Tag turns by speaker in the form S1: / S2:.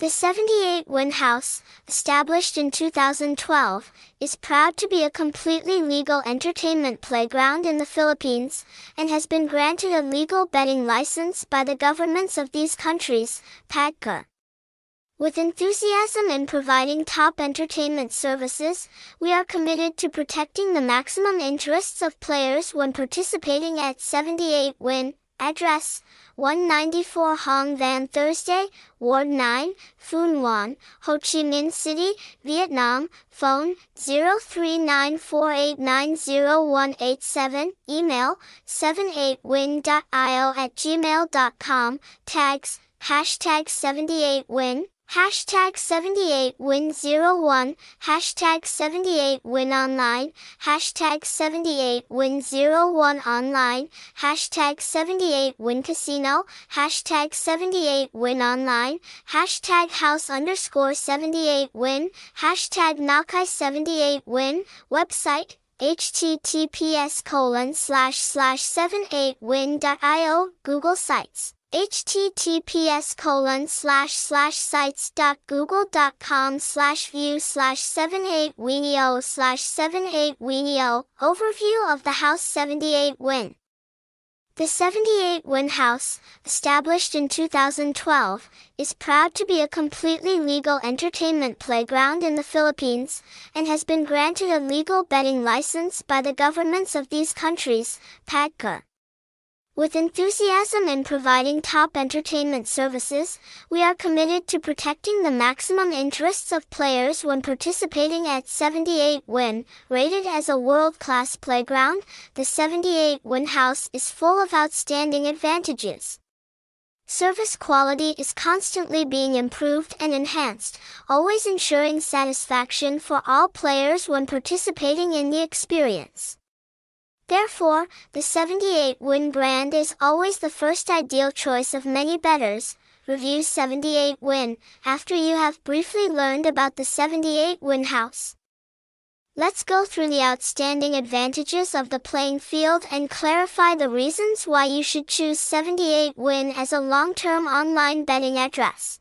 S1: The 78 Win House, established in 2012, is proud to be a completely legal entertainment playground in the Philippines and has been granted a legal betting license by the governments of these countries, PAGCOR. With enthusiasm in providing top entertainment services, we are committed to protecting the maximum interests of players when participating at 78 Win. Address 194 Hoang Van Thursday, Ward 9, Phu Nhuan, Ho Chi Minh City, Vietnam. Phone 0394890187. Email 78win.io at gmail.com. Tags Hashtag 78win. Hashtag 78win01, hashtag 78winonline, hashtag 78win01 online, hashtag 78wincasino, hashtag 78winonline, hashtag house underscore 78win, hashtag Nakai 78win, website, https colon slash slash 78win.io, Google Sites https colon slash slash sites dot google dot com slash view slash 78 winio slash 78 winio overview of the house 78 win the 78 Win House, established in 2012, is proud to be a completely legal entertainment playground in the Philippines and has been granted a legal betting license by the governments of these countries, PAGCOR. With enthusiasm in providing top entertainment services, we are committed to protecting the maximum interests of players when participating at 78 Win. Rated as a world-class playground, the 78 Win House is full of outstanding advantages. Service quality is constantly being improved and enhanced, always ensuring satisfaction for all players when participating in the experience. Therefore, the 78 Win brand is always the first ideal choice of many bettors. Review 78 Win after you have briefly learned about the 78 Win house. Let's go through the outstanding advantages of the playing field and clarify the reasons why you should choose 78 Win as a long-term online betting address.